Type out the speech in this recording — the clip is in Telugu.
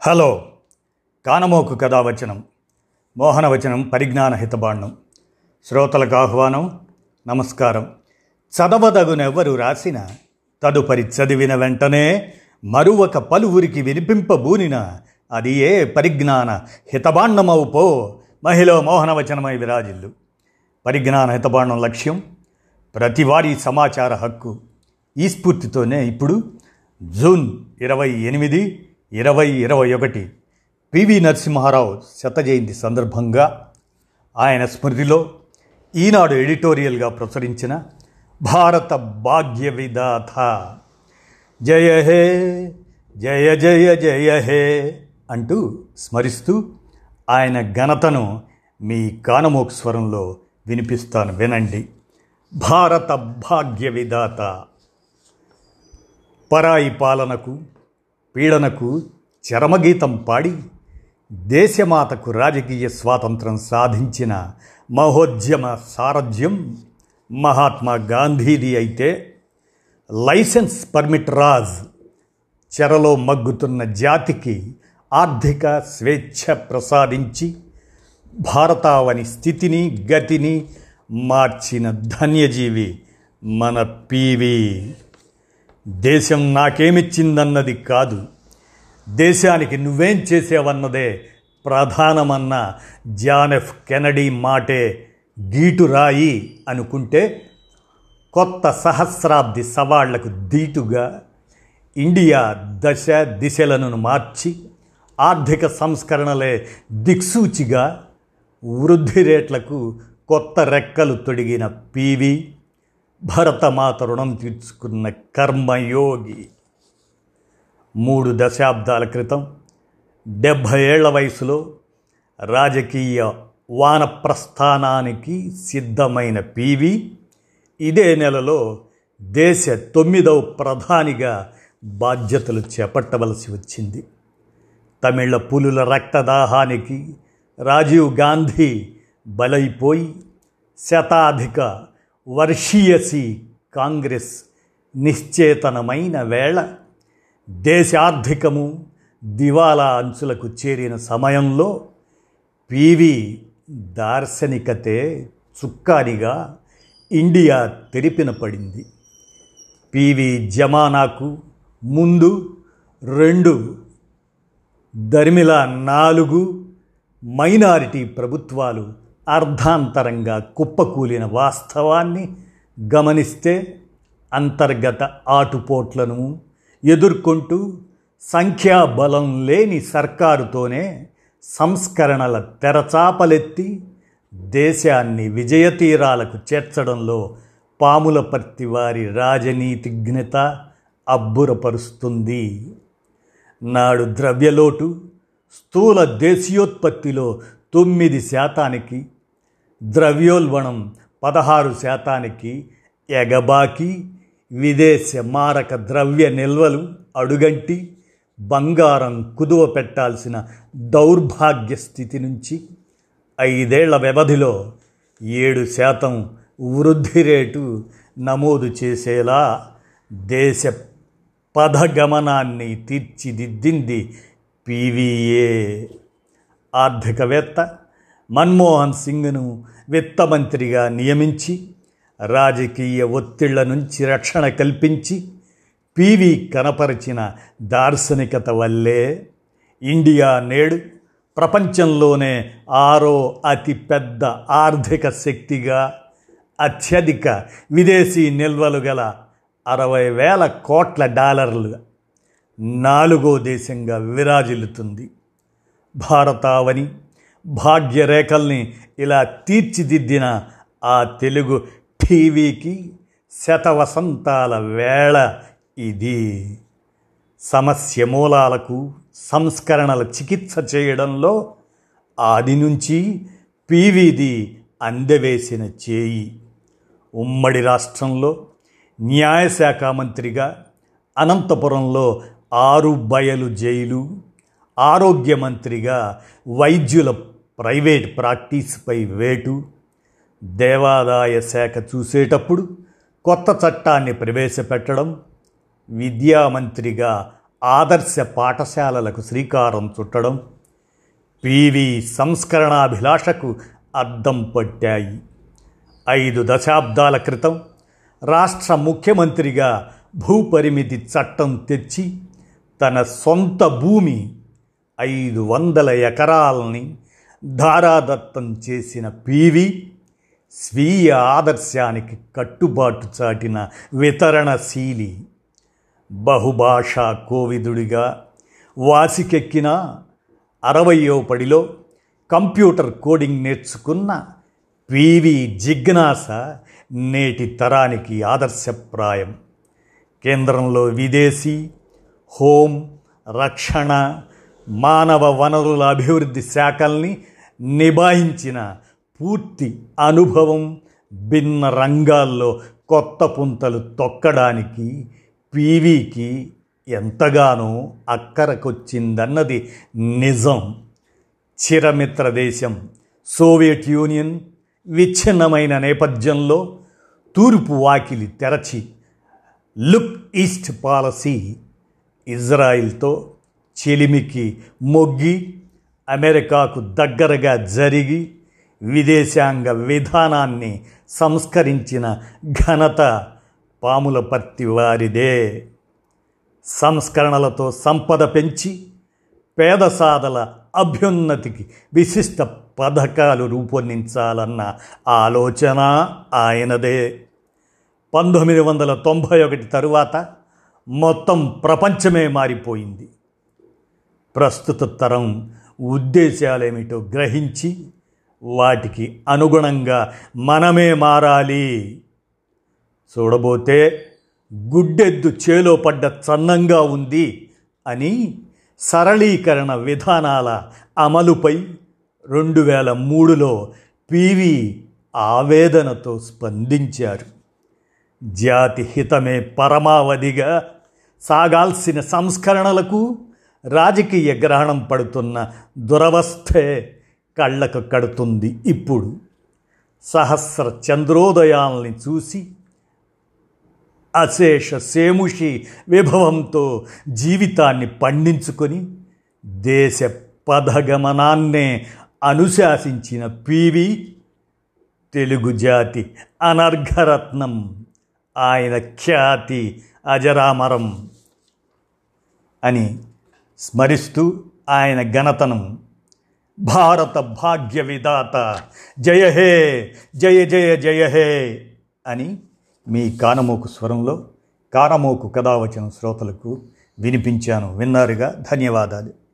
హలో. కానమోకు కథావచనం మోహనవచనం పరిజ్ఞాన హితబాండం. శ్రోతలకు ఆహ్వానం నమస్కారం. చదవదగునెవ్వరు రాసిన తదుపరి చదివిన వెంటనే మరువక పలువురికి వినిపింపబూనిన అది ఏ పరిజ్ఞాన హితబాండమవు పో మహిళ మోహనవచనమై విరాజిల్లు. పరిజ్ఞాన హితబాండం లక్ష్యం ప్రతివారీ సమాచార హక్కు. ఈ స్ఫూర్తితోనే ఇప్పుడు జూన్ ఇరవై ఎనిమిది ఇరవై ఇరవై ఒకటి పివి నరసింహారావు శత జయంతి సందర్భంగా ఆయన స్మృతిలో ఈనాడు ఎడిటోరియల్గా ప్రచురించిన భారత భాగ్య విధాత. జయ హే జయ జయ జయ హే అంటూ స్మరిస్తూ ఆయన ఘనతను మీ కానమోక్ స్వరంలో వినిపిస్తాను వినండి. భారత భాగ్య విధాత. పరాయి పాలనకు పీడనకు చరమగీతం పాడి దేశమాతకు రాజకీయ స్వాతంత్రం సాధించిన మహోద్యమ సారథ్యం మహాత్మా గాంధీది అయితే లైసెన్స్ పర్మిట్ రాజ్. చెరలో మగ్గుతున్న జాతికి ఆర్థిక స్వేచ్ఛ ప్రసాదించి భారతావని స్థితిని గతిని మార్చిన ధన్యజీవి మన పీవీ. దేశం నాకేమిచ్చిందన్నది కాదు. దేశానికి నువ్వేం చేసేవన్నదే ప్రధానమన్న జానెఫ్ కెనడీ మాటే గీటురాయి అనుకుంటే కొత్త సహస్రాబ్ది సవాళ్ళకు దీటుగా ఇండియా దశ దిశలను మార్చి ఆర్థిక సంస్కరణలే దిక్సూచిగా వృద్ధి రేట్లకు కొత్త రెక్కలు తొడిగిన పీవీ భరతమాత రుణం తీర్చుకున్న కర్మయోగి. మూడు దశాబ్దాల క్రితం డెబ్భై ఏళ్ళ వయసులో రాజకీయ వానప్రస్థానానికి సిద్ధమైన పీవి ఇదే నెలలో దేశ తొమ్మిదవ ప్రధానిగా బాధ్యతలు చేపట్టవలసి వచ్చింది. తమిళ పులుల రక్తదాహానికి రాజీవ్ గాంధీ బలైపోయి శతాధిక వర్షీయసి కాంగ్రెస్ నిశ్చేతనమైన వేళ. దేశార్థికము దివాలా అంచులకు చేరిన సమయంలో పివి దార్శనికతే చుక్కానిగా ఇండియా తెరిపిన పడింది. పివి జమానాకు ముందు రెండు దర్మిల నాలుగు మైనారిటీ ప్రభుత్వాలు అర్ధాంతరంగా కుప్పకూలిన వాస్తవాన్ని గమనిస్తే అంతర్గత ఆటుపోట్లను ఎదుర్కొంటూ సంఖ్యాబలం లేని సర్కారుతోనే సంస్కరణల తెరచాపలెత్తి దేశాన్ని విజయతీరాలకు చేర్చడంలో పాములపర్తి వారి రాజనీతిజ్ఞత అబ్బురపరుస్తుంది. నాడు ద్రవ్యలోటు స్థూల దేశీయోత్పత్తిలో తొమ్మిది శాతానికి ద్రవ్యోల్బణం పదహారు శాతానికి ఎగబాకి విదేశ మారక ద్రవ్య నిల్వలు అడుగంటి బంగారం కుదువ పెట్టాల్సిన దౌర్భాగ్య స్థితి నుంచి ఐదేళ్ళ వ్యవధిలో ఏడు శాతం వృద్ధి రేటు నమోదు చేసేలా దేశ పదగమనాన్ని తీర్చిదిద్దింది పీవీఏ ఆర్థికవేత్త మన్మోహన్ సింగ్ను విత్తమంత్రిగా నియమించి రాజకీయ ఒత్తిళ్ళ నుంచి రక్షణ కల్పించి పీవీ కనపరిచిన దార్శనికత వల్లే ఇండియా నేడు ప్రపంచంలోనే ఆరో అతిపెద్ద ఆర్థిక శక్తిగా అత్యధిక విదేశీ నిల్వలు గల అరవై వేల కోట్ల డాలర్లు నాలుగో దేశంగా విరాజిల్లుతుంది. భారతావని భాగ్యరేఖల్ని ఇలా తీర్చిదిద్దిన ఆ తెలుగు టీవీకి శతవసంతాల వేళ ఇది. సమస్య మూలాలకు సంస్కరణల చికిత్స చేయడంలో ఆది నుంచి పీవీది అందవేసిన చేయి. ఉమ్మడి రాష్ట్రంలో న్యాయశాఖ మంత్రిగా అనంతపురంలో ఆరు బయలు జైలు ఆరోగ్య మంత్రిగా వైద్యుల ప్రైవేట్ ప్రాక్టీస్పై వేటు దేవాదాయ శాఖ చూసేటప్పుడు కొత్త చట్టాన్ని ప్రవేశపెట్టడం విద్యామంత్రిగా ఆదర్శ పాఠశాలలకు శ్రీకారం చుట్టడం పీవీ సంస్కరణాభిలాషకు అద్దం పట్టాయి. ఐదు దశాబ్దాల క్రితం రాష్ట్ర ముఖ్యమంత్రిగా భూపరిమితి చట్టం తెచ్చి తన సొంత భూమి ఐదు వందల ఎకరాలని ధారాదత్తం చేసిన పీవి స్వీయ ఆదర్శానికి కట్టుబాటు చాటిన వితరణశీలి బహుభాషా కోవిదుడిగా వాసికెక్కిన అరవయో పడిలో కంప్యూటర్ కోడింగ్ నేర్చుకున్న పివి జిజ్ఞాస నేటి తరానికి ఆదర్శప్రాయం. కేంద్రంలో విదేశీ హోం రక్షణ మానవ వనరుల అభివృద్ధి శాఖల్ని నిభాయించిన పూర్తి అనుభవం భిన్న రంగాల్లో కొత్త పుంతలు తొక్కడానికి పీవీకి ఎంతగానో అక్కరకొచ్చిందన్నది నిజం. చిరమిత్ర దేశం సోవియట్ యూనియన్ విచ్ఛిన్నమైన నేపథ్యంలో తూర్పు వాకిలి తెరచి లుక్ ఈస్ట్ పాలసీ ఇజ్రాయిల్తో చెలిమికి మొగ్గి అమెరికాకు దగ్గరగా జరిగి విదేశాంగ విధానాన్ని సంస్కరించిన ఘనత పాములపర్తి వారిదే. సంస్కరణలతో సంపద పెంచి పేద సాధల అభ్యున్నతికి విశిష్ట పథకాలు రూపొందించాలన్న ఆలోచన ఆయనదే. పంతొమ్మిది వందల తొంభై ఒకటి తరువాత మొత్తం ప్రపంచమే మారిపోయింది. ప్రస్తుత తరం ఉద్దేశాలేమిటో గ్రహించి వాటికి అనుగుణంగా మనమే మారాలి. చూడబోతే గుడ్డెద్దు చేలో పడ్డ చన్నంగా ఉంది అని సరళీకరణ విధానాల అమలుపై రెండు వేల మూడులో పివి ఆవేదనతో స్పందించారు. జాతి హితమే పరమావధిగా సాగాల్సిన సంస్కరణలకు రాజకీయ గ్రహణం పడుతున్న దురవస్థే కళ్ళకు కడుతుంది ఇప్పుడు. సహస్ర చంద్రోదయాల్ని చూసి అశేష సేముషి విభవంతో జీవితాన్ని పండించుకొని దేశ పదగమనాన్నే అనుశాసించిన పివి తెలుగు జాతి అనర్ఘరత్నం ఆయన ఖ్యాతి అజరామరం అని స్మరిస్తూ ఆయన ఘనతను. భారత భాగ్య విధాత జయ హే జయ జయ జయ హే అని మీ కానమోకు స్వరంలో కానమోకు కథావచన శ్రోతలకు వినిపించాను. విన్నారుగా? ధన్యవాదాలు.